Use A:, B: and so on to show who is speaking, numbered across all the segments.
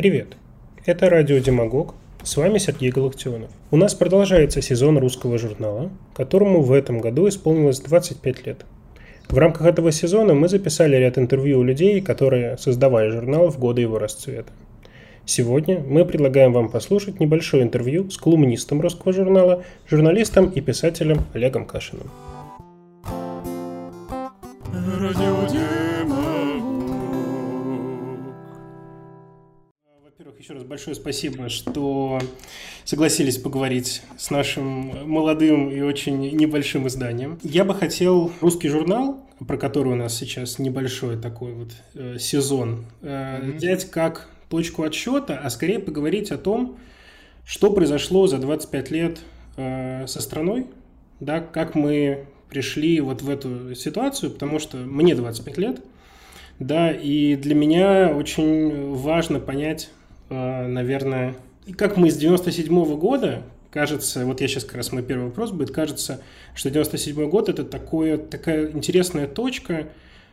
A: Привет! Это радио «Демагог». С вами Сергей Галактионов. У нас продолжается сезон русского журнала, которому в этом году исполнилось 25 лет. В рамках этого сезона мы записали ряд интервью у людей, которые создавали журнал в годы его расцвета. Сегодня мы предлагаем вам послушать небольшое интервью с колумнистом русского журнала, журналистом и писателем Олегом Кашиным. Еще раз большое спасибо, что согласились поговорить с нашим молодым и очень небольшим изданием. Я бы хотел русский журнал, про который у нас сейчас небольшой такой вот э, сезон, э, mm-hmm. взять как точку отсчета, а скорее поговорить о том, что произошло за 25 лет э, со страной, да, как мы пришли вот в эту ситуацию, потому что мне 25 лет, да, и для меня очень важно понять, наверное, как мы с 97 -го года, кажется, вот я сейчас как раз мой первый вопрос будет, кажется, что 97 год это такое, такая интересная точка,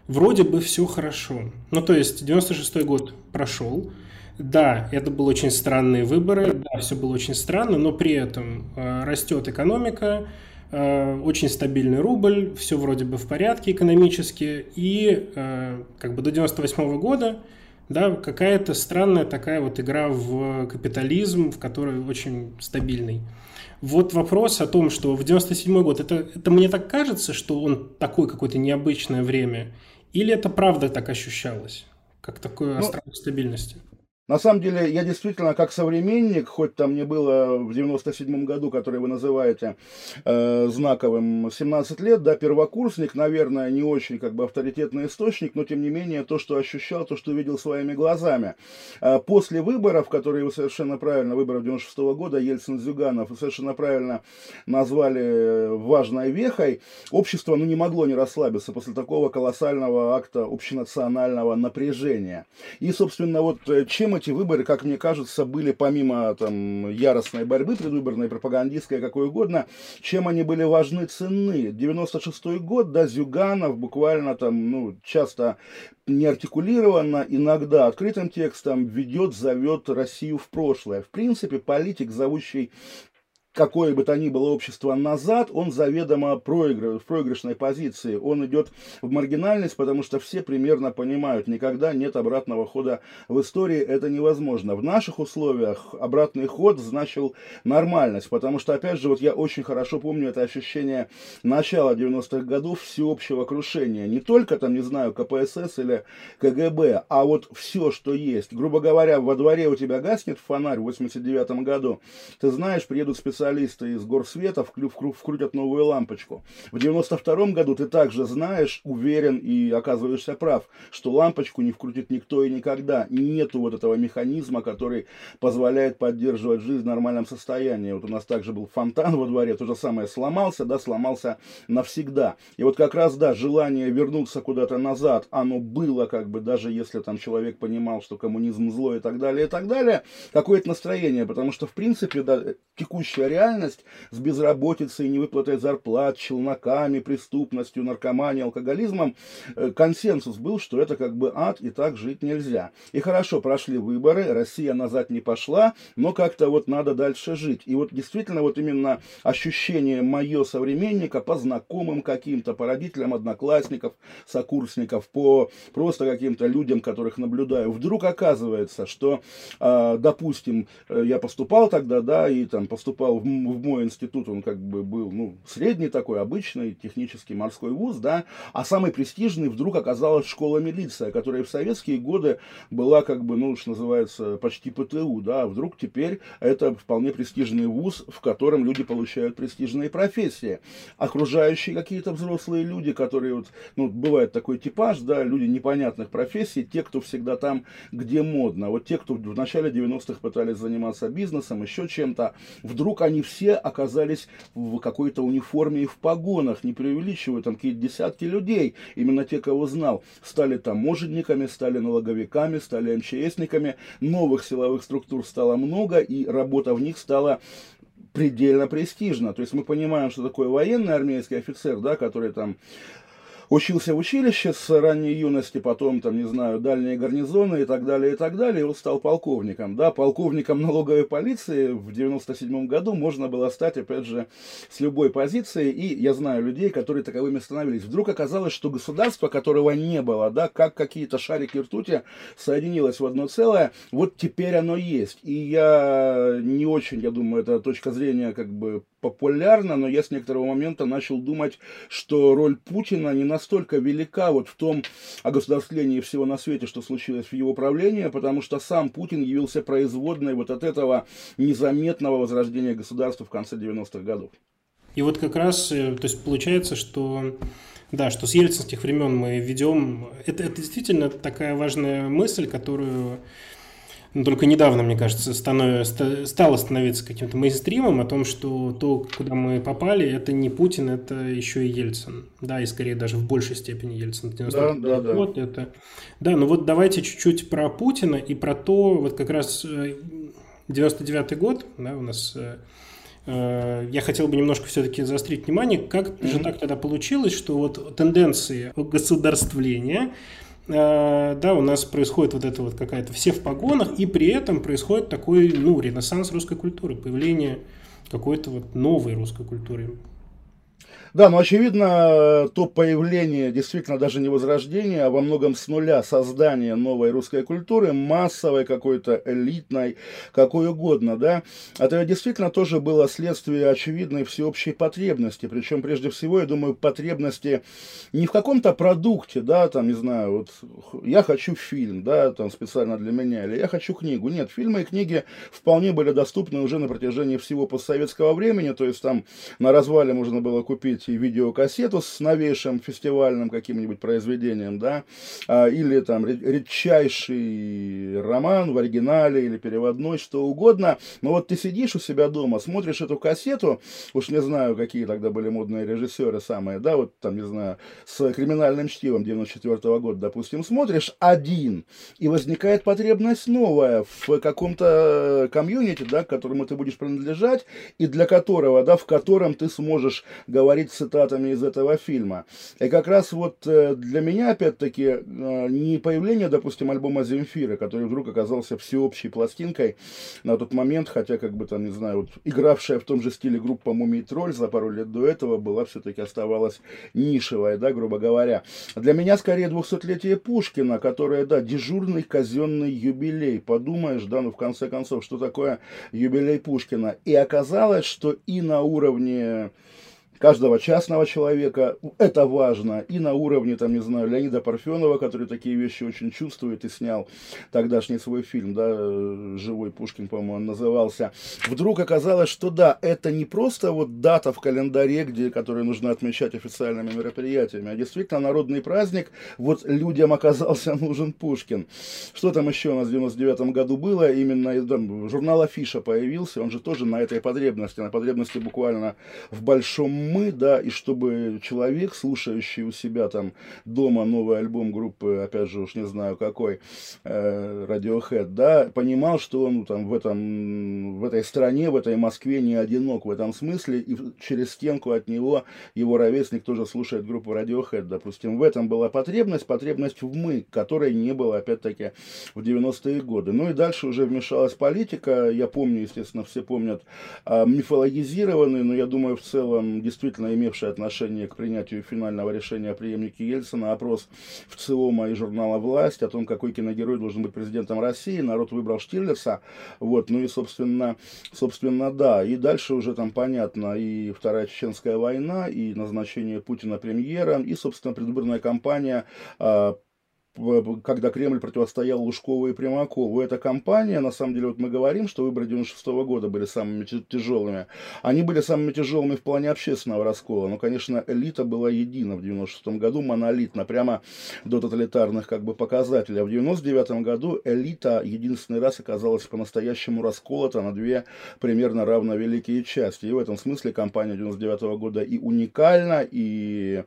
A: вроде бы все хорошо. Ну, то есть 96 год прошел, да, это были очень странные выборы, да, все было очень странно, но при этом э, растет экономика, э, очень стабильный рубль, все вроде бы в порядке экономически, и э, как бы до 98 года да, какая-то странная такая вот игра в капитализм, в которой очень стабильный. Вот вопрос о том, что в 97 год, это, это мне так кажется, что он такое какое-то необычное время, или это правда так ощущалось, как такое ну, островок стабильности?
B: На самом деле, я действительно, как современник, хоть там мне было в 97 году, который вы называете э, знаковым, 17 лет, да, первокурсник, наверное, не очень как бы авторитетный источник, но тем не менее то, что ощущал, то, что видел своими глазами. Э, после выборов, которые вы совершенно правильно, выборов 96 -го года, Ельцин-Зюганов, совершенно правильно назвали важной вехой, общество ну, не могло не расслабиться после такого колоссального акта общенационального напряжения. И, собственно, вот э, чем эти выборы, как мне кажется, были помимо там, яростной борьбы предвыборной, пропагандистской, какой угодно, чем они были важны, ценны. 96-й год, да, Зюганов буквально там, ну, часто неартикулированно, иногда открытым текстом ведет, зовет Россию в прошлое. В принципе, политик, зовущий какое бы то ни было общество назад, он заведомо проигрыш, в проигрышной позиции. Он идет в маргинальность, потому что все примерно понимают, никогда нет обратного хода в истории, это невозможно. В наших условиях обратный ход значил нормальность, потому что, опять же, вот я очень хорошо помню это ощущение начала 90-х годов всеобщего крушения. Не только там, не знаю, КПСС или КГБ, а вот все, что есть. Грубо говоря, во дворе у тебя гаснет фонарь в 89 году, ты знаешь, приедут специалисты специалисты из Горсвета вкрутят новую лампочку. В 92 году ты также знаешь, уверен и оказываешься прав, что лампочку не вкрутит никто и никогда. Нету вот этого механизма, который позволяет поддерживать жизнь в нормальном состоянии. Вот у нас также был фонтан во дворе, то же самое сломался, да, сломался навсегда. И вот как раз, да, желание вернуться куда-то назад, оно было как бы, даже если там человек понимал, что коммунизм зло и так далее, и так далее, какое-то настроение, потому что, в принципе, да, текущая реальность с безработицей, невыплатой зарплат, челноками, преступностью, наркоманией, алкоголизмом, э, консенсус был, что это как бы ад, и так жить нельзя. И хорошо, прошли выборы, Россия назад не пошла, но как-то вот надо дальше жить. И вот действительно вот именно ощущение мое современника по знакомым каким-то, по родителям одноклассников, сокурсников, по просто каким-то людям, которых наблюдаю, вдруг оказывается, что, а, допустим, э, я поступал тогда, да, и там поступал в в мой институт он как бы был, ну, средний такой, обычный технический морской вуз, да, а самый престижный вдруг оказалась школа милиция, которая в советские годы была как бы, ну, что называется, почти ПТУ, да, а вдруг теперь это вполне престижный вуз, в котором люди получают престижные профессии. Окружающие какие-то взрослые люди, которые вот, ну, бывает такой типаж, да, люди непонятных профессий, те, кто всегда там, где модно. Вот те, кто в начале 90-х пытались заниматься бизнесом, еще чем-то, вдруг они все оказались в какой-то униформе и в погонах, не преувеличиваю, там какие-то десятки людей, именно те, кого знал, стали таможенниками, стали налоговиками, стали МЧСниками, новых силовых структур стало много, и работа в них стала предельно престижна. То есть мы понимаем, что такое военный армейский офицер, да, который там учился в училище с ранней юности, потом, там, не знаю, дальние гарнизоны и так далее, и так далее, и вот стал полковником, да, полковником налоговой полиции в 97 году можно было стать, опять же, с любой позиции, и я знаю людей, которые таковыми становились. Вдруг оказалось, что государство, которого не было, да, как какие-то шарики ртути соединилось в одно целое, вот теперь оно есть, и я не очень, я думаю, эта точка зрения как бы популярна, но я с некоторого момента начал думать, что роль Путина не настолько велика вот в том огосударствлении всего на свете, что случилось в его правлении, потому что сам Путин явился производной вот от этого незаметного возрождения государства в конце 90-х годов.
A: И вот как раз, э, то есть получается, что да, что с ельцинских времен мы ведем... Это, это действительно такая важная мысль, которую но только недавно, мне кажется, станов... стало становиться каким-то мейнстримом о том, что то, куда мы попали, это не Путин, это еще и Ельцин. Да, и скорее даже в большей степени Ельцин.
B: Да, да, да.
A: Вот это. Да, ну вот давайте чуть-чуть про Путина и про то, вот как раз 99-й э, год, да, у нас э, э, я хотел бы немножко все-таки заострить внимание, как mm-hmm. же так тогда получилось, что вот тенденции государствления да, у нас происходит вот это вот какая-то все в погонах, и при этом происходит такой, ну, ренессанс русской культуры, появление какой-то вот новой русской культуры.
B: Да, но очевидно, то появление, действительно даже не возрождение, а во многом с нуля создание новой русской культуры, массовой какой-то, элитной, какой угодно, да, это действительно тоже было следствие очевидной всеобщей потребности, причем прежде всего, я думаю, потребности не в каком-то продукте, да, там, не знаю, вот я хочу фильм, да, там специально для меня, или я хочу книгу. Нет, фильмы и книги вполне были доступны уже на протяжении всего постсоветского времени, то есть там на развале можно было купить и видеокассету с новейшим фестивальным каким-нибудь произведением, да, а, или там редчайший роман в оригинале или переводной, что угодно. Но вот ты сидишь у себя дома, смотришь эту кассету, уж не знаю, какие тогда были модные режиссеры самые, да, вот там, не знаю, с криминальным чтивом 94 -го года, допустим, смотришь один, и возникает потребность новая в каком-то комьюнити, да, к которому ты будешь принадлежать, и для которого, да, в котором ты сможешь говорить цитатами из этого фильма. И как раз вот э, для меня, опять-таки, э, не появление, допустим, альбома Земфира, который вдруг оказался всеобщей пластинкой на тот момент, хотя, как бы там, не знаю, вот, игравшая в том же стиле группа Мумий Тролль за пару лет до этого была все-таки оставалась нишевая, да, грубо говоря. Для меня, скорее, 200-летие Пушкина, которое, да, дежурный казенный юбилей. Подумаешь, да, ну, в конце концов, что такое юбилей Пушкина. И оказалось, что и на уровне каждого частного человека. Это важно. И на уровне, там, не знаю, Леонида Парфенова, который такие вещи очень чувствует и снял тогдашний свой фильм, да, «Живой Пушкин», по-моему, он назывался. Вдруг оказалось, что да, это не просто вот дата в календаре, где, которую нужно отмечать официальными мероприятиями, а действительно народный праздник. Вот людям оказался нужен Пушкин. Что там еще у нас в 99 году было? Именно там, журнал Афиша появился, он же тоже на этой потребности, на потребности буквально в большом мы, да, и чтобы человек, слушающий у себя там дома новый альбом группы, опять же, уж не знаю какой, э, Radiohead, да, понимал, что он там в, этом, в этой стране, в этой Москве не одинок в этом смысле, и через стенку от него его ровесник тоже слушает группу Radiohead, допустим. В этом была потребность, потребность в мы, которой не было, опять-таки, в 90-е годы. Ну и дальше уже вмешалась политика, я помню, естественно, все помнят, э, мифологизированный, но я думаю, в целом действительно имевший отношение к принятию финального решения о преемнике Ельцина, опрос в ЦИОМа и журнала «Власть» о том, какой киногерой должен быть президентом России. Народ выбрал Штирлица. Вот, ну и, собственно, собственно, да. И дальше уже там понятно и Вторая Чеченская война, и назначение Путина премьером, и, собственно, предвыборная кампания а, когда Кремль противостоял Лужкову и Примакову. Эта кампания, на самом деле, вот мы говорим, что выборы 96 -го года были самыми тяжелыми. Они были самыми тяжелыми в плане общественного раскола. Но, конечно, элита была едина в 96 году, монолитно, прямо до тоталитарных как бы показателей. А в 99 году элита единственный раз оказалась по-настоящему расколота на две примерно равновеликие части. И в этом смысле кампания 99 -го года и уникальна, и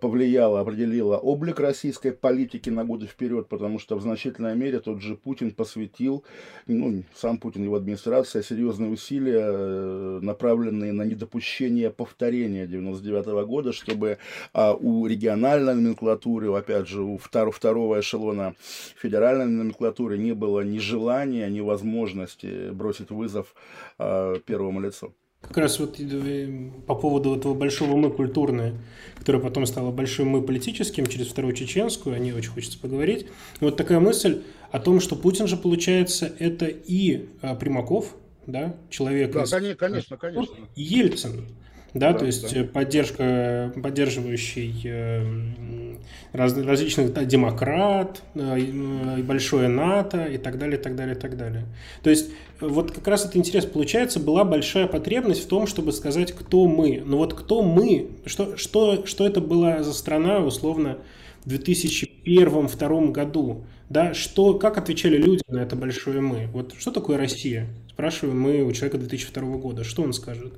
B: повлияла, определила облик российской политики, политики на годы вперед, потому что в значительной мере тот же Путин посвятил, ну, сам Путин, его администрация, серьезные усилия, э, направленные на недопущение повторения 99 -го года, чтобы а, у региональной номенклатуры, опять же, у втор второго эшелона федеральной номенклатуры не было ни желания, ни возможности бросить вызов а, первому лицу.
A: Как раз вот э, по поводу этого большого «мы» культурное, которое потом стало большим «мы» политическим через Вторую Чеченскую, о ней очень хочется поговорить. вот такая мысль о том, что Путин же, получается, это и а, Примаков, да, человек
B: да, из... конечно, конечно.
A: И Ельцин, да, да то есть да. поддержка, поддерживающий э, раз, различных да, демократ, э, большое НАТО и так далее, так далее, так далее. То есть вот как раз это интересно. Получается, была большая потребность в том, чтобы сказать, кто мы. Но вот кто мы, что, что, что это была за страна, условно, в 2001-2002 году? Да, что, как отвечали люди на это большое мы? Вот что такое Россия? Спрашиваем мы у человека 2002 года. Что он скажет?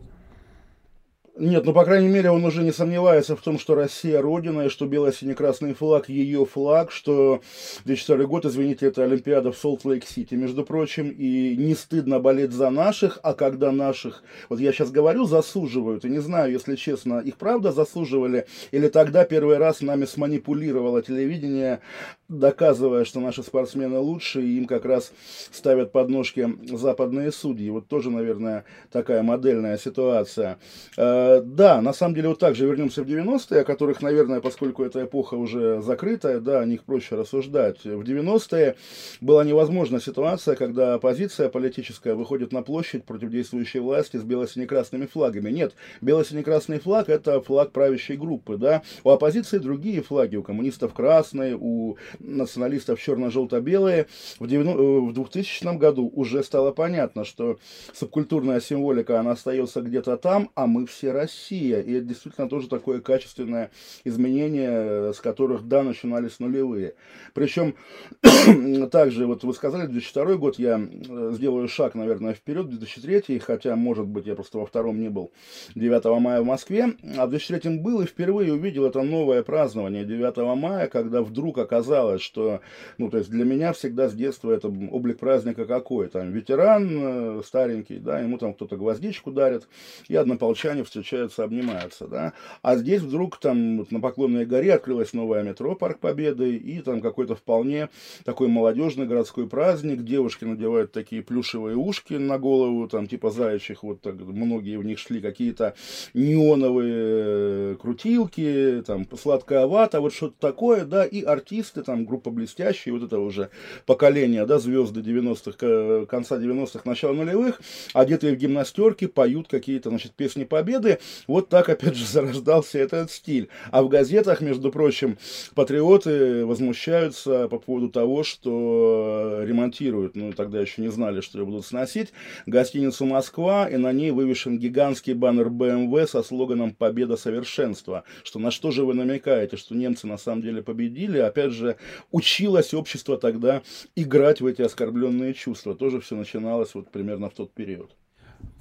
B: Нет, ну, по крайней мере, он уже не сомневается в том, что Россия родина, и что бело-сине-красный флаг ее флаг, что 2004 год, извините, это Олимпиада в Солт-Лейк-Сити, между прочим, и не стыдно болеть за наших, а когда наших, вот я сейчас говорю, засуживают, и не знаю, если честно, их правда засуживали, или тогда первый раз нами сманипулировало телевидение, доказывая, что наши спортсмены лучше, и им как раз ставят подножки западные судьи. Вот тоже, наверное, такая модельная ситуация. Э, да, на самом деле вот так же вернемся в 90-е, о которых, наверное, поскольку эта эпоха уже закрытая, да, о них проще рассуждать. В 90-е была невозможна ситуация, когда оппозиция политическая выходит на площадь против действующей власти с бело-сине-красными флагами. Нет, бело-сине-красный флаг это флаг правящей группы, да. У оппозиции другие флаги, у коммунистов красные, у националистов черно-желто-белые. В, 2000 э, году уже стало понятно, что субкультурная символика, она остается где-то там, а мы все Россия. И это действительно тоже такое качественное изменение, с которых, да, начинались нулевые. Причем, также, вот вы сказали, 2002 год, я э, сделаю шаг, наверное, вперед, 2003, хотя, может быть, я просто во втором не был 9 мая в Москве, а в 2003 был и впервые увидел это новое празднование 9 мая, когда вдруг оказалось, что, ну, то есть для меня всегда с детства это облик праздника какой, там, ветеран э, старенький, да, ему там кто-то гвоздичку дарит, и однополчане встречаются, обнимаются, да. А здесь вдруг там вот, на Поклонной горе открылось новое метро Парк Победы, и там какой-то вполне такой молодежный городской праздник. Девушки надевают такие плюшевые ушки на голову, там типа заячьих, вот так многие в них шли, какие-то неоновые крутилки, там сладкая вата, вот что-то такое, да, и артисты, там группа блестящие, вот это уже поколение, да, звезды 90-х, конца 90-х, начала нулевых, одетые в гимнастерки, поют какие-то, значит, песни победы, победы. Вот так, опять же, зарождался этот стиль. А в газетах, между прочим, патриоты возмущаются по поводу того, что ремонтируют, ну, тогда еще не знали, что ее будут сносить, гостиницу «Москва», и на ней вывешен гигантский баннер BMW со слоганом «Победа совершенства». Что на что же вы намекаете? Что немцы на самом деле победили? Опять же, училось общество тогда играть в эти оскорбленные чувства. Тоже все начиналось вот примерно в тот период.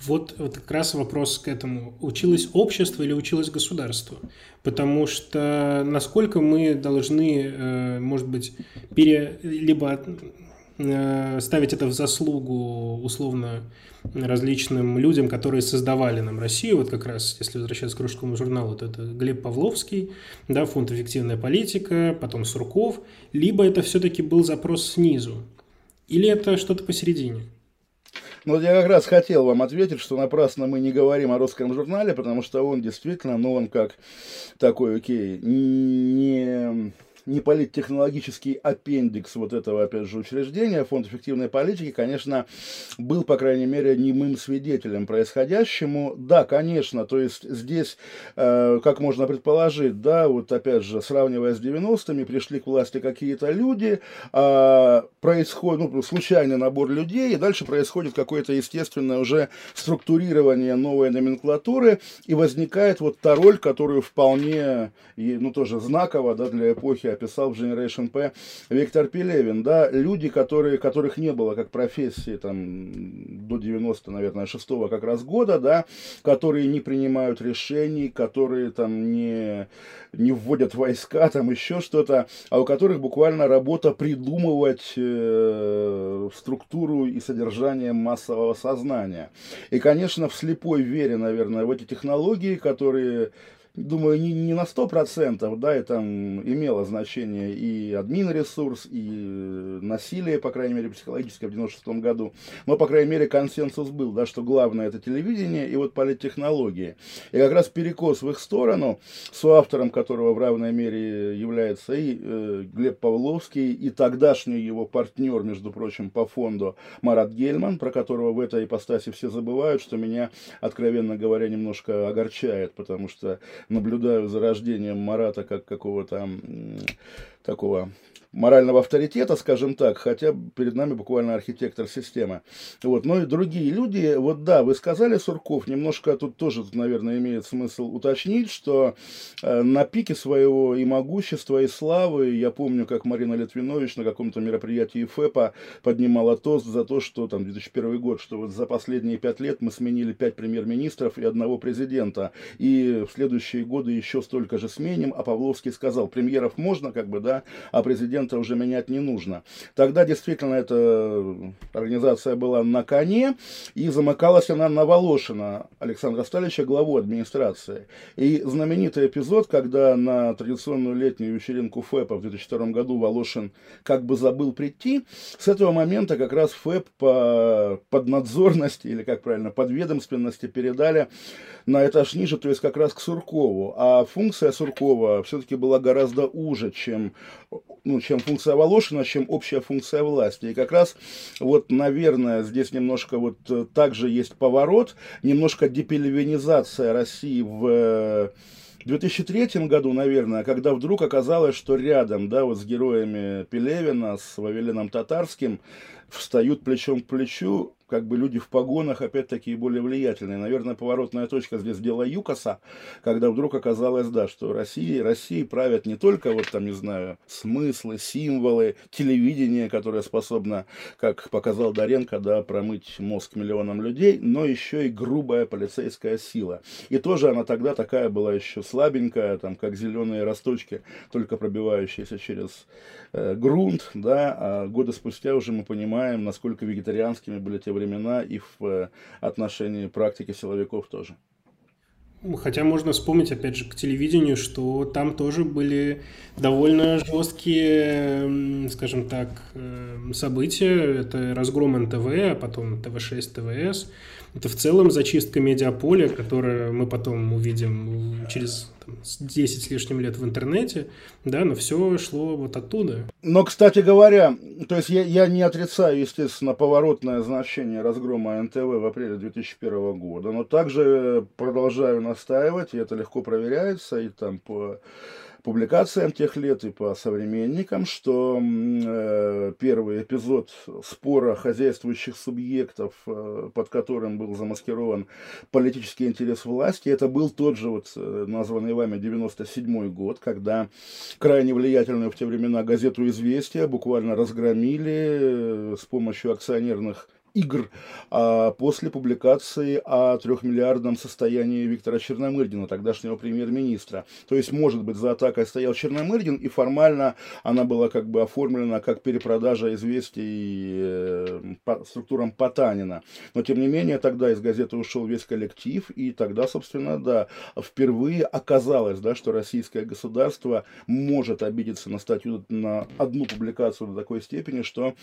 A: Вот, вот как раз вопрос к этому. Училось общество или училось государство? Потому что насколько мы должны, э, может быть, пере, либо э, ставить это в заслугу условно различным людям, которые создавали нам Россию, вот как раз, если возвращаться к кружковому журналу, вот это Глеб Павловский, да, фонд «Эффективная политика», потом Сурков, либо это все-таки был запрос снизу, или это что-то посередине?
B: Ну, вот я как раз хотел вам ответить, что напрасно мы не говорим о русском журнале, потому что он действительно, ну, он как такой, окей, не не политтехнологический аппендикс вот этого, опять же, учреждения, фонд эффективной политики, конечно, был, по крайней мере, немым свидетелем происходящему. Да, конечно, то есть здесь, э, как можно предположить, да, вот опять же, сравнивая с 90-ми, пришли к власти какие-то люди, э, происходит, ну, случайный набор людей, и дальше происходит какое-то естественное уже структурирование новой номенклатуры, и возникает вот та роль, которую вполне, ну, тоже знаково, да, для эпохи описал в Generation P Виктор Пелевин, да, люди, которые, которых не было как профессии там до 90, наверное, шестого как раз года, да, которые не принимают решений, которые там не, не вводят войска, там еще что-то, а у которых буквально работа придумывать э, структуру и содержание массового сознания. И, конечно, в слепой вере, наверное, в эти технологии, которые думаю, не, не на сто процентов, да, и там имело значение и админ-ресурс, и насилие, по крайней мере, психологическое в 96 году, но, по крайней мере, консенсус был, да, что главное это телевидение и вот политтехнологии. И как раз перекос в их сторону, с автором которого в равной мере является и э, Глеб Павловский, и тогдашний его партнер, между прочим, по фонду Марат Гельман, про которого в этой ипостаси все забывают, что меня, откровенно говоря, немножко огорчает, потому что наблюдаю за рождением Марата как какого-то такого морального авторитета, скажем так, хотя перед нами буквально архитектор системы. Вот. Но и другие люди, вот да, вы сказали, Сурков, немножко тут тоже, наверное, имеет смысл уточнить, что э, на пике своего и могущества, и славы, я помню, как Марина Литвинович на каком-то мероприятии ФЭПа поднимала тост за то, что там 2001 год, что вот за последние пять лет мы сменили пять премьер-министров и одного президента, и в следующие годы еще столько же сменим, а Павловский сказал, премьеров можно, как бы, да, а президент президента уже менять не нужно. Тогда действительно эта организация была на коне, и замыкалась она на Волошина Александра Сталича, главу администрации. И знаменитый эпизод, когда на традиционную летнюю вечеринку ФЭПа в 2002 году Волошин как бы забыл прийти, с этого момента как раз ФЭП по поднадзорности, или как правильно, подведомственности передали на этаж ниже, то есть как раз к Суркову. А функция Суркова все-таки была гораздо уже, чем, ну, чем функция Волошина, чем общая функция власти. И как раз вот, наверное, здесь немножко вот э, также есть поворот, немножко депельвенизация России в в 2003 году, наверное, когда вдруг оказалось, что рядом, да, вот с героями Пелевина, с Вавилином Татарским, встают плечом к плечу как бы люди в погонах, опять-таки, более влиятельные. Наверное, поворотная точка здесь дела Юкоса, когда вдруг оказалось, да, что Россия, России правят не только, вот там, не знаю, смыслы, символы, телевидение, которое способно, как показал Доренко, да, промыть мозг миллионам людей, но еще и грубая полицейская сила. И тоже она тогда такая была еще слабенькая, там, как зеленые росточки, только пробивающиеся через э, грунт, да, а годы спустя уже мы понимаем, насколько вегетарианскими были те времена и в э, отношении практики силовиков тоже.
A: Хотя можно вспомнить, опять же, к телевидению, что там тоже были довольно жесткие, скажем так, э, события. Это разгром НТВ, а потом ТВ-6, ТВС. Это в целом зачистка медиаполя, которое мы потом увидим через там, 10 с лишним лет в интернете, да, но все шло вот оттуда.
B: Но, кстати говоря, то есть я, я не отрицаю, естественно, поворотное значение разгрома НТВ в апреле 2001 года, но также продолжаю настаивать, и это легко проверяется, и там по публикациям тех лет и по современникам, что э, первый эпизод спора хозяйствующих субъектов, э, под которым был замаскирован политический интерес власти, это был тот же вот э, названный вами 97 год, когда крайне влиятельную в те времена газету «Известия» буквально разгромили э, с помощью акционерных игр а, после публикации о трехмиллиардном состоянии Виктора Черномырдина, тогдашнего премьер-министра. То есть, может быть, за атакой стоял Черномырдин, и формально она была как бы оформлена как перепродажа известий э, по структурам Потанина. Но, тем не менее, тогда из газеты ушел весь коллектив, и тогда, собственно, да, впервые оказалось, да, что российское государство может обидеться на статью, на одну публикацию до такой степени, что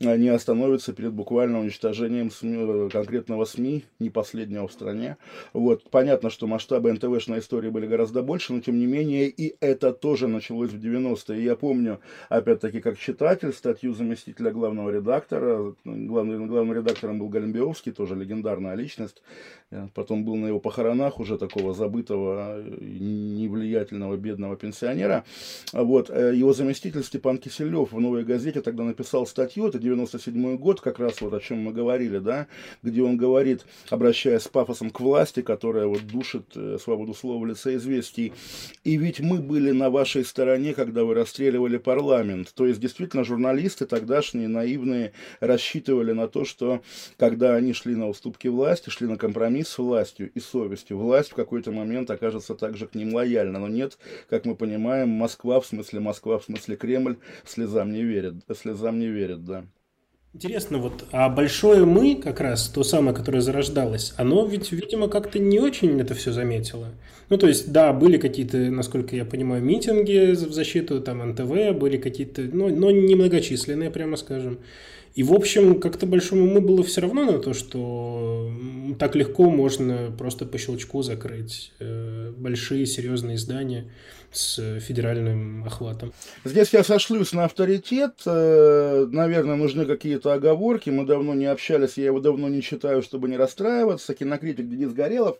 B: не остановится перед буквально уничтожением СМИ, конкретного СМИ, не последнего в стране. Вот. Понятно, что масштабы НТВшной истории были гораздо больше, но тем не менее и это тоже началось в 90-е. Я помню, опять-таки, как читатель, статью заместителя главного редактора. Главным, главным редактором был Галимбиовский, тоже легендарная личность. Я потом был на его похоронах уже такого забытого, невлиятельного, бедного пенсионера. Вот. Э, его заместитель Степан Киселев в «Новой газете» тогда написал статью, это 97 год, как раз вот о чем мы говорили, да, где он говорит, обращаясь с пафосом к власти, которая вот душит э, свободу слова в известий. И ведь мы были на вашей стороне, когда вы расстреливали парламент. То есть, действительно, журналисты тогдашние, наивные, рассчитывали на то, что когда они шли на уступки власти, шли на компромисс с властью и совестью, власть в какой-то момент окажется также к ним лояльна. Но нет, как мы понимаем, Москва, в смысле Москва, в смысле Кремль, слезам не верит, слезам не верит, да.
A: Интересно, вот, а большое мы, как раз, то самое, которое зарождалось, оно ведь, видимо, как-то не очень это все заметило. Ну, то есть, да, были какие-то, насколько я понимаю, митинги в защиту там НТВ, были какие-то, ну, но немногочисленные, прямо скажем. И, в общем, как-то большому уму было все равно на то, что так легко можно просто по щелчку закрыть э, большие серьезные издания с федеральным охватом.
B: Здесь я сошлюсь на авторитет. Э, наверное, нужны какие-то оговорки. Мы давно не общались, я его давно не читаю, чтобы не расстраиваться. Кинокритик Денис Горелов,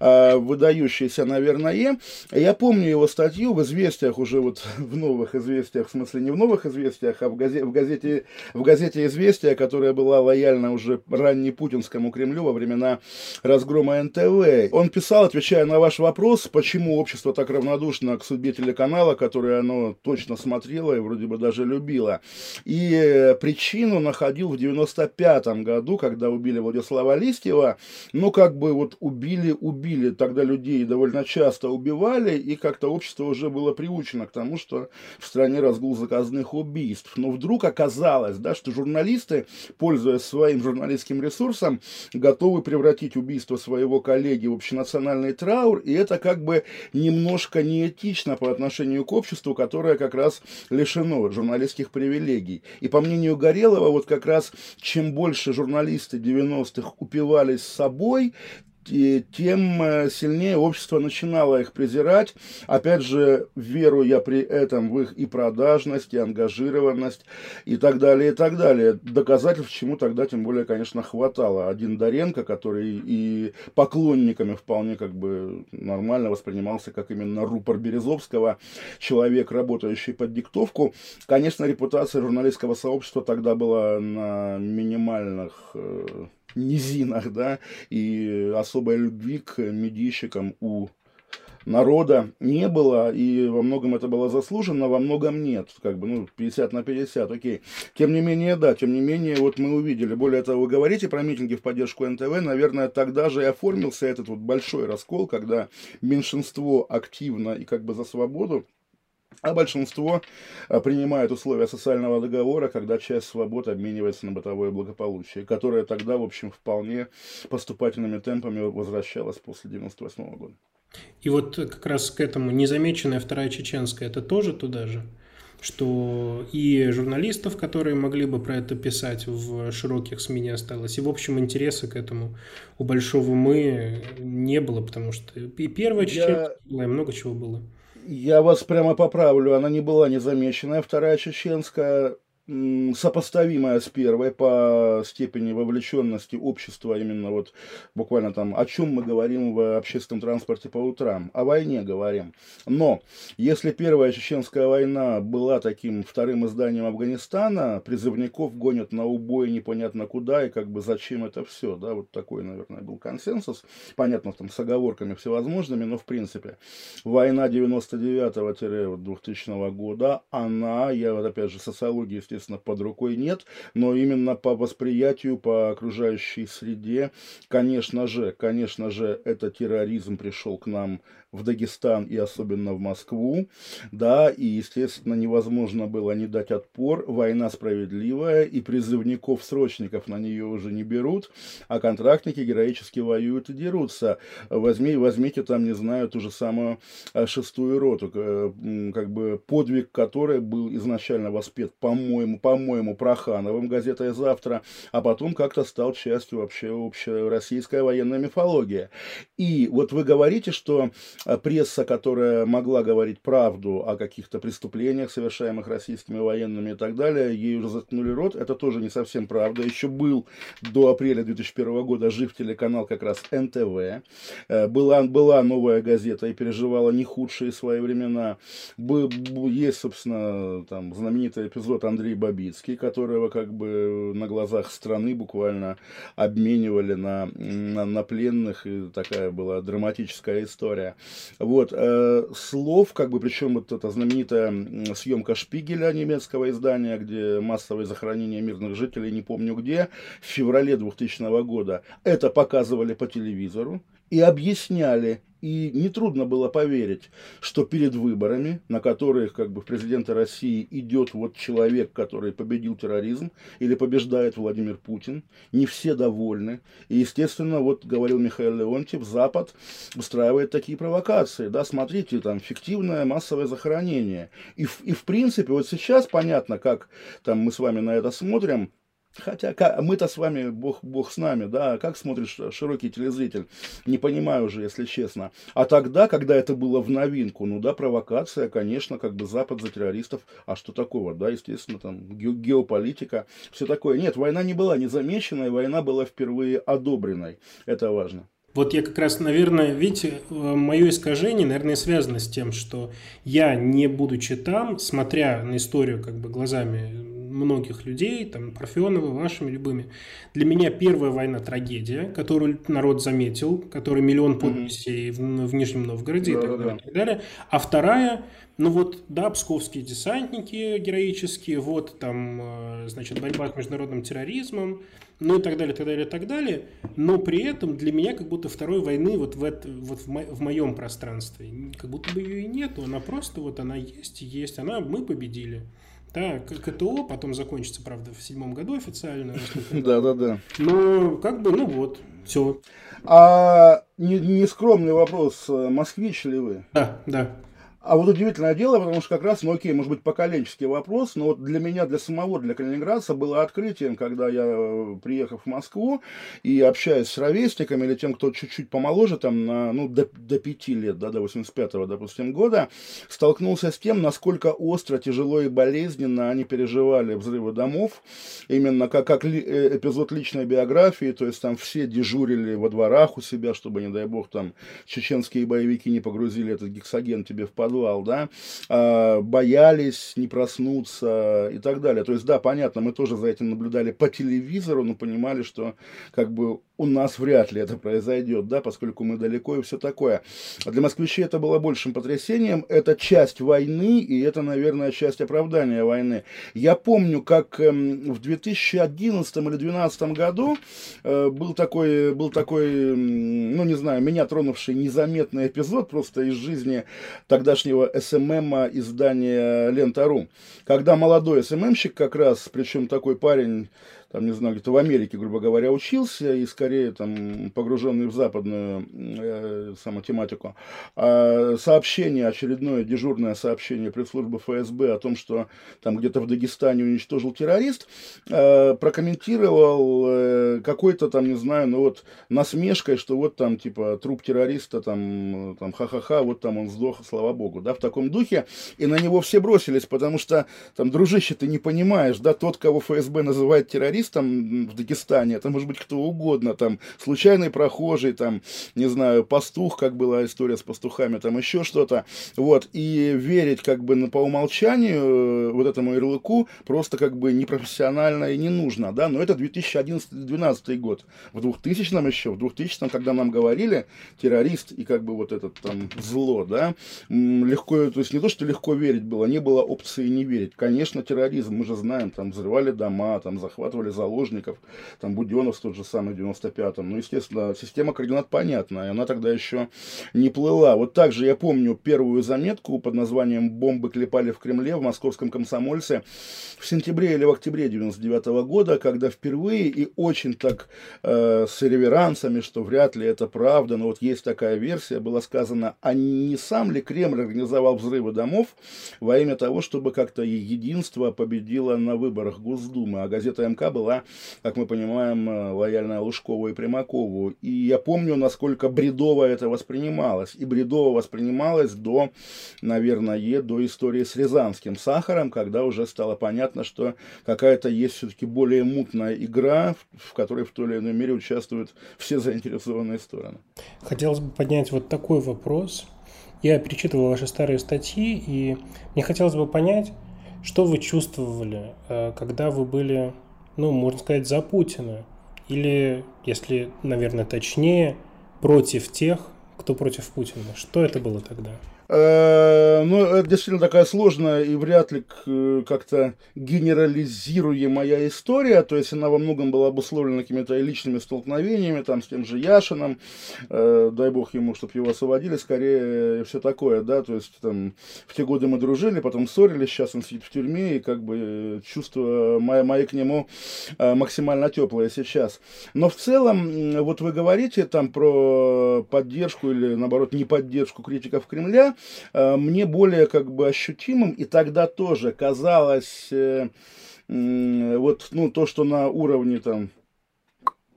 B: э, выдающийся, наверное. Я помню его статью в «Известиях», уже вот в новых «Известиях», в смысле не в новых «Известиях», а в газете, в газете, в газете «Известия», которая была лояльна уже раннепутинскому Кремлю во времена разгрома НТВ. Он писал, отвечая на ваш вопрос, почему общество так равнодушно к судьбе телеканала, который оно точно смотрело и вроде бы даже любило. И э, причину находил в 95 году, когда убили Владислава Листьева. Ну, как бы вот убили, убили. Тогда людей довольно часто убивали, и как-то общество уже было приучено к тому, что в стране разгул заказных убийств. Но вдруг оказалось, да, что журналисты, пользуясь своим журналистским ресурсом, готовы превратить убийство своего коллеги в общенациональный траур, и это как бы немножко неэтично критично по отношению к обществу, которое как раз лишено журналистских привилегий. И по мнению Горелого, вот как раз чем больше журналисты 90-х упивались собой, тем э, сильнее общество начинало их презирать. Опять же, веру я при этом в их и продажность, и ангажированность, и так далее, и так далее. Доказательств чему тогда, тем более, конечно, хватало. Один Доренко, который и поклонниками вполне как бы нормально воспринимался как именно рупор Березовского, человек, работающий под диктовку. Конечно, репутация журналистского сообщества тогда была на минимальных э, низинах, да, и особой любви к медийщикам у народа не было, и во многом это было заслуженно, во многом нет, как бы, ну, 50 на 50, окей. Тем не менее, да, тем не менее, вот мы увидели, более того, вы говорите про митинги в поддержку НТВ, наверное, тогда же и оформился этот вот большой раскол, когда меньшинство активно и как бы за свободу а большинство а, принимает условия социального договора, когда часть свобод обменивается на бытовое благополучие, которое тогда, в общем, вполне поступательными темпами возвращалось после 98 года.
A: И вот как раз к этому незамеченная вторая чеченская, это тоже туда же? что и журналистов, которые могли бы про это писать в широких СМИ не осталось. И, в общем, интереса к этому у Большого Мы не было, потому что и первая чеченская Я... и много чего было.
B: Я вас прямо поправлю, она не была незамеченная, вторая чеченская сопоставимая с первой по степени вовлеченности общества, именно вот буквально там, о чем мы говорим в общественном транспорте по утрам, о войне говорим. Но если первая чеченская война была таким вторым изданием Афганистана, призывников гонят на убой непонятно куда и как бы зачем это все, да, вот такой, наверное, был консенсус, понятно, там с оговорками всевозможными, но в принципе война 99-2000 года, она, я вот опять же социологии, естественно, естественно, под рукой нет, но именно по восприятию, по окружающей среде, конечно же, конечно же, это терроризм пришел к нам в Дагестан и особенно в Москву, да, и, естественно, невозможно было не дать отпор, война справедливая, и призывников-срочников на нее уже не берут, а контрактники героически воюют и дерутся. Возьми, возьмите там, не знаю, ту же самую э, шестую роту, э, как бы подвиг которой был изначально воспет, по-моему, по-моему, Прохановым газетой «Завтра», а потом как-то стал частью вообще общей российской военной мифологии. И вот вы говорите, что пресса, которая могла говорить правду о каких-то преступлениях, совершаемых российскими военными и так далее, ей уже заткнули рот. Это тоже не совсем правда. Еще был до апреля 2001 года жив телеканал как раз НТВ. Э, была, была новая газета и переживала не худшие свои времена. Есть, собственно, там знаменитый эпизод Дмитрий Бабицкий, которого как бы на глазах страны буквально обменивали на, на, на пленных, и такая была драматическая история. Вот, э, слов, как бы, причем вот эта знаменитая съемка Шпигеля немецкого издания, где массовое захоронение мирных жителей, не помню где, в феврале 2000 года, это показывали по телевизору, и объясняли, и нетрудно было поверить, что перед выборами, на которых как бы в президенты России идет вот человек, который победил терроризм или побеждает Владимир Путин, не все довольны. И, естественно, вот говорил Михаил Леонтьев, Запад устраивает такие провокации. Да, смотрите, там фиктивное массовое захоронение. И, и в принципе, вот сейчас понятно, как там мы с вами на это смотрим, Хотя мы-то с вами, бог, бог с нами, да, как смотришь широкий телезритель, не понимаю уже, если честно. А тогда, когда это было в новинку, ну да, провокация, конечно, как бы Запад за террористов, а что такого, да, естественно, там ге- геополитика, все такое. Нет, война не была незамеченной, война была впервые одобренной, это важно.
A: Вот я как раз, наверное, видите, э, мое искажение, наверное, связано с тем, что я, не будучи там, смотря на историю как бы глазами многих людей, там, Парфенова, вашими любыми. Для меня первая война трагедия, которую народ заметил, который миллион подписей mm-hmm. в, в Нижнем Новгороде да, и, так далее, да. и так далее. А вторая, ну вот, да, псковские десантники героические, вот там, э, значит, борьба с международным терроризмом, ну и так далее, так далее, так далее. Но при этом для меня как будто второй войны вот в, это, вот в, мо, в моем пространстве, как будто бы ее и нету, она просто вот она есть, есть, она, мы победили. Да, КТО потом закончится, правда, в седьмом году официально.
B: Да, да, да.
A: Ну, как бы, ну вот, все.
B: А нескромный вопрос, москвич ли вы?
A: Да, да.
B: А вот удивительное дело, потому что как раз, ну окей, может быть, поколенческий вопрос, но вот для меня, для самого, для калининградца было открытием, когда я, э, приехав в Москву и общаясь с ровесниками или тем, кто чуть-чуть помоложе, там, на, ну, до, до 5 лет, да, до 85-го, допустим, года, столкнулся с тем, насколько остро, тяжело и болезненно они переживали взрывы домов, именно как, как ли, э, эпизод личной биографии, то есть там все дежурили во дворах у себя, чтобы, не дай бог, там чеченские боевики не погрузили этот гексоген тебе в подвал, подвал, да, а, боялись не проснуться и так далее. То есть, да, понятно, мы тоже за этим наблюдали по телевизору, но понимали, что как бы у нас вряд ли это произойдет, да, поскольку мы далеко и все такое. А для москвичей это было большим потрясением. Это часть войны, и это, наверное, часть оправдания войны. Я помню, как эм, в 2011 или 2012 году э, был такой, был такой, ну, не знаю, меня тронувший незаметный эпизод просто из жизни тогдашнего СММа издания Лента.ру. Когда молодой СММщик как раз, причем такой парень, там, не знаю, где-то в Америке, грубо говоря, учился, и скорее там погруженный в западную э, саму тематику, а сообщение, очередное дежурное сообщение пресс-службы ФСБ о том, что там где-то в Дагестане уничтожил террорист, э, прокомментировал э, какой-то там, не знаю, ну вот насмешкой, что вот там типа труп террориста, там, там ха-ха-ха, вот там он сдох, слава богу, да, в таком духе, и на него все бросились, потому что там, дружище, ты не понимаешь, да, тот, кого ФСБ называет террористом, террористом в Дагестане, это может быть кто угодно, там, случайный прохожий, там, не знаю, пастух, как была история с пастухами, там, еще что-то, вот, и верить, как бы, по умолчанию э, вот этому ярлыку просто, как бы, непрофессионально и не нужно, да, но это 2011-2012 год, в 2000-м еще, в 2000-м, когда нам говорили, террорист и, как бы, вот этот, там, зло, да, легко, то есть не то, что легко верить было, не было опции не верить, конечно, терроризм, мы же знаем, там, взрывали дома, там, захватывали брали заложников, там Буденов тот же самый в 95-м. Ну, естественно, система координат понятная, она тогда еще не плыла. Вот также я помню первую заметку под названием «Бомбы клепали в Кремле» в московском комсомольце в сентябре или в октябре 99 -го года, когда впервые и очень так э, с реверансами, что вряд ли это правда, но вот есть такая версия, было сказано, а не сам ли Кремль организовал взрывы домов во имя того, чтобы как-то единство победило на выборах Госдумы, а газета МК была была, как мы понимаем, э, лояльная Лужкову и Примакову. И я помню, насколько бредово это воспринималось. И бредово воспринималось до, наверное, до истории с Рязанским сахаром, когда уже стало понятно, что какая-то есть все-таки более мутная игра, в которой в той или иной мере участвуют все заинтересованные стороны.
A: Хотелось бы поднять вот такой вопрос. Я перечитывал ваши старые статьи, и мне хотелось бы понять, Что вы чувствовали, э, когда вы были, ну, можно сказать, за Путина? Или, если, наверное, точнее, против тех, кто против Путина? Что это было тогда?
B: Э, ну, это действительно такая сложная и вряд ли как-то генерализируемая история. То есть она во многом была обусловлена какими-то личными столкновениями, там, с тем же Яшином, э, дай бог ему, чтобы его освободили, скорее все такое, да, то есть там в те годы мы дружили, потом ссорились, сейчас он сидит в тюрьме, и как бы чувства мои, мои к нему э, максимально теплые сейчас. Но в целом, вот вы говорите там про поддержку или, наоборот, не поддержку критиков Кремля, Э, мне более как бы ощутимым, и тогда тоже казалось э, вот ну то, что на уровне там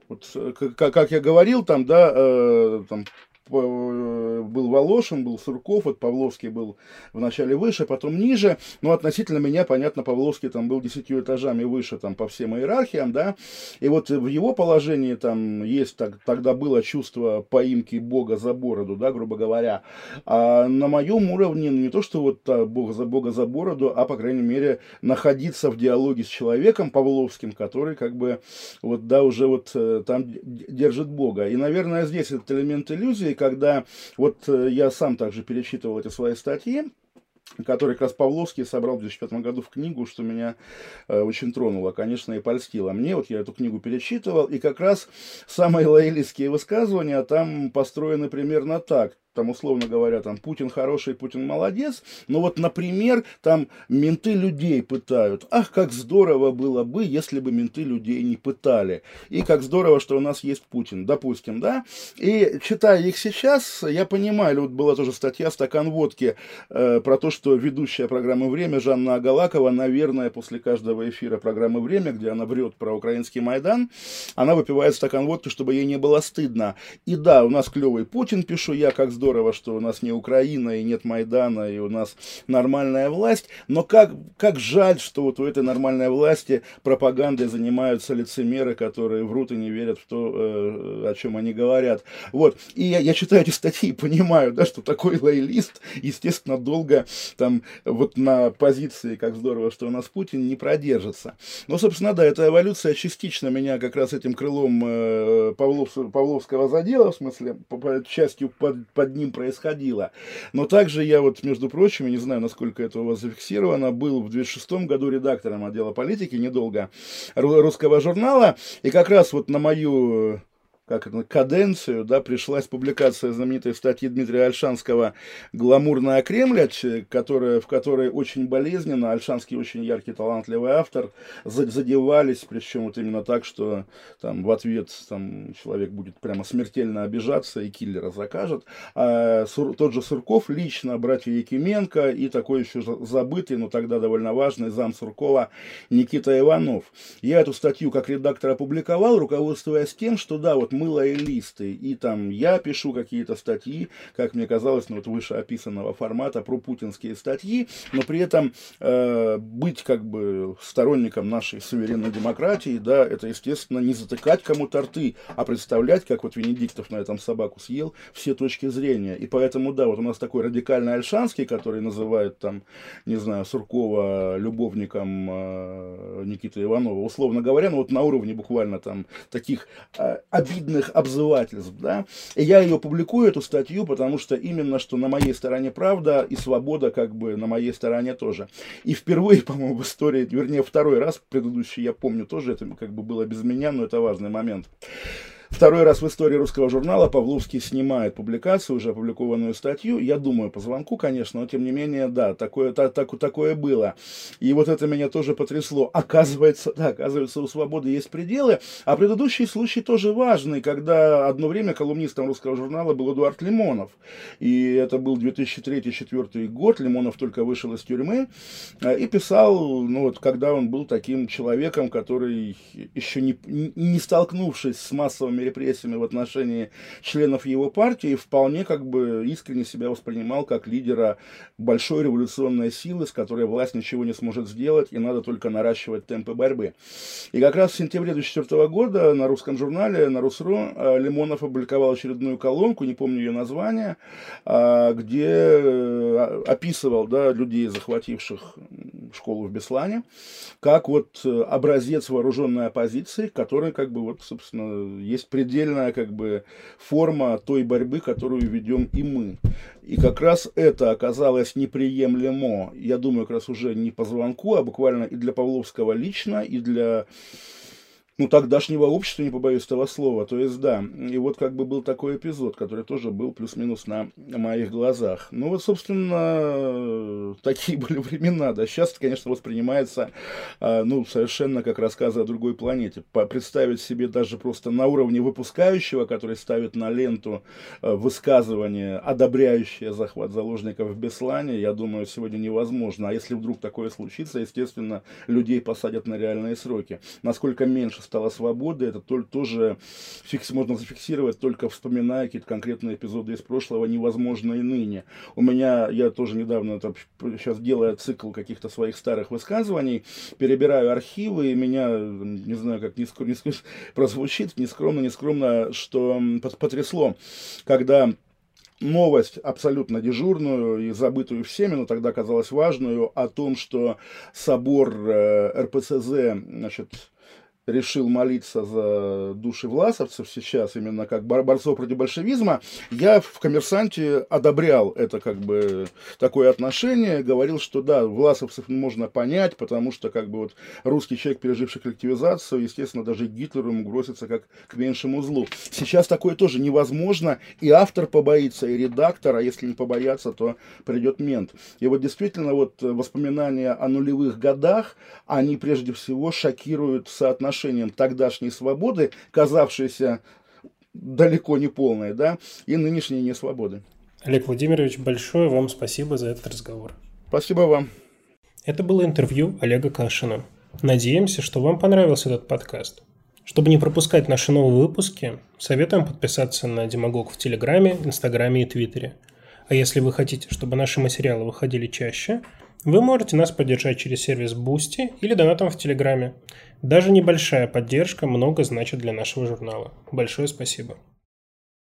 B: вот, как, как я говорил, там, да, э, там, Э, был Волошин, был Сурков, вот Павловский был вначале выше, потом ниже, но относительно меня, понятно, Павловский там был десятью этажами выше там по всем иерархиям, да, и вот в его положении там есть, так, тогда было чувство поимки Бога за бороду, да, грубо говоря, а на моем уровне ну, не то, что вот а, Бог за Бога за бороду, а, по крайней мере, находиться в диалоге с человеком Павловским, который как бы вот, да, уже вот э, там держит Бога. И, наверное, здесь этот элемент иллюзии, когда вот э, я сам также перечитывал эти свои статьи, который как раз Павловский собрал в 2005 году в книгу, что меня э, очень тронуло, конечно, и польстило. Мне вот я эту книгу перечитывал, и как раз самые лоялистские высказывания там построены примерно так там, условно говоря, там, Путин хороший, Путин молодец, но вот, например, там, менты людей пытают. Ах, как здорово было бы, если бы менты людей не пытали. И как здорово, что у нас есть Путин, допустим, да? И читая их сейчас, я понимаю, вот была тоже статья «Стакан водки» э, про то, что ведущая программы «Время» Жанна Агалакова, наверное, после каждого эфира программы «Время», где она врет про украинский Майдан, она выпивает стакан водки, чтобы ей не было стыдно. И да, у нас клевый Путин, пишу я, как здорово здорово, что у нас не Украина, и нет Майдана, и у нас нормальная власть, но как, как жаль, что вот у этой нормальной власти пропагандой занимаются лицемеры, которые врут и не верят в то, э, о чем они говорят. Вот, и я, я читаю эти статьи и понимаю, да, что такой лоялист, естественно, долго там вот на позиции, как здорово, что у нас Путин, не продержится. Но, собственно, да, эта эволюция частично меня как раз этим крылом э, Павлов, Павловского задела, в смысле, по, по, частью под, под ним происходило. Но также я вот, между прочим, не знаю, насколько это у вас зафиксировано, был в 2006 году редактором отдела политики недолго русского журнала, и как раз вот на мою как это, каденцию, да, пришлась публикация знаменитой статьи Дмитрия Альшанского «Гламурная Кремляч», которая, в которой очень болезненно, Альшанский очень яркий, талантливый автор, задевались, причем вот именно так, что там в ответ там, человек будет прямо смертельно обижаться и киллера закажет. А Сур, тот же Сурков лично, братья Якименко и такой еще забытый, но тогда довольно важный зам Суркова Никита Иванов. Я эту статью как редактор опубликовал, руководствуясь тем, что да, вот мы лоялисты, и там я пишу какие-то статьи, как мне казалось, ну вот выше описанного формата, про путинские статьи, но при этом э, быть как бы сторонником нашей суверенной демократии, да, это, естественно, не затыкать кому-то рты, а представлять, как вот Венедиктов на этом собаку съел, все точки зрения. И поэтому, да, вот у нас такой радикальный Альшанский, который называет там, не знаю, Суркова любовником э, Никиты Иванова, условно говоря, ну вот на уровне буквально там таких э, обид обидных обзывательств, да, и я ее публикую, эту статью, потому что именно что на моей стороне правда и свобода как бы на моей стороне тоже. И впервые, по-моему, в истории, вернее, второй раз, предыдущий я помню тоже, это как бы было без меня, но это важный момент. Второй раз в истории русского журнала Павловский снимает публикацию, уже опубликованную статью. Я думаю, по звонку, конечно, но тем не менее, да, такое, так, так, такое было. И вот это меня тоже потрясло. Оказывается, да, оказывается, у свободы есть пределы. А предыдущий случай тоже важный, когда одно время колумнистом русского журнала был Эдуард Лимонов. И это был 2003-2004 год. Лимонов только вышел из тюрьмы э, и писал, ну вот, когда он был таким человеком, который еще не, не столкнувшись с массовыми репрессиями в отношении членов его партии, вполне как бы искренне себя воспринимал как лидера большой революционной силы, с которой власть ничего не сможет сделать, и надо только наращивать темпы борьбы. И как раз в сентябре 2004 года на русском журнале, на Русру, э, Лимонов опубликовал очередную колонку, не помню ее название, а, где э, описывал да, людей, захвативших школу в Беслане, как вот э, образец вооруженной оппозиции, который как бы вот, собственно, есть предельная как бы форма той борьбы, которую ведем и мы. И как раз это оказалось неприемлемо, я думаю, как раз уже не по звонку, а буквально и для Павловского лично, и для ну, тогдашнего общества, не побоюсь этого слова. То есть, да, и вот как бы был такой эпизод, который тоже был плюс-минус на моих глазах. Ну, вот, собственно, такие были времена, да. Сейчас, конечно, воспринимается, а, ну, совершенно как рассказы о другой планете. Представить себе даже просто на уровне выпускающего, который ставит на ленту а, высказывание, одобряющее захват заложников в Беслане, я думаю, сегодня невозможно. А если вдруг такое случится, естественно, людей посадят на реальные сроки. Насколько меньше стала свобода, это тоже фикс, можно зафиксировать, только вспоминая какие-то конкретные эпизоды из прошлого, невозможно и ныне. У меня, я тоже недавно, там, сейчас делаю цикл каких-то своих старых высказываний, перебираю архивы, и меня, не знаю, как не, не, прозвучит, нескромно, нескромно, что потрясло, когда новость абсолютно дежурную и забытую всеми, но тогда казалось важную, о том, что собор э, РПЦЗ, значит, решил молиться за души власовцев сейчас, именно как борцов против большевизма, я в «Коммерсанте» одобрял это как бы такое отношение, говорил, что да, власовцев можно понять, потому что как бы вот русский человек, переживший коллективизацию, естественно, даже Гитлеру ему бросится как к меньшему злу. Сейчас такое тоже невозможно, и автор побоится, и редактор, а если не побояться, то придет мент. И вот действительно вот воспоминания о нулевых годах, они прежде всего шокируют соотношение отношением тогдашней свободы, казавшейся далеко не полной, да, и нынешней несвободы.
A: Олег Владимирович, большое вам спасибо за этот разговор.
B: Спасибо вам.
A: Это было интервью Олега Кашина. Надеемся, что вам понравился этот подкаст. Чтобы не пропускать наши новые выпуски, советуем подписаться на Демагог в Телеграме, Инстаграме и Твиттере. А если вы хотите, чтобы наши материалы выходили чаще, вы можете нас поддержать через сервис Boosty или донатом в Телеграме. Даже небольшая поддержка много значит для нашего журнала. Большое спасибо.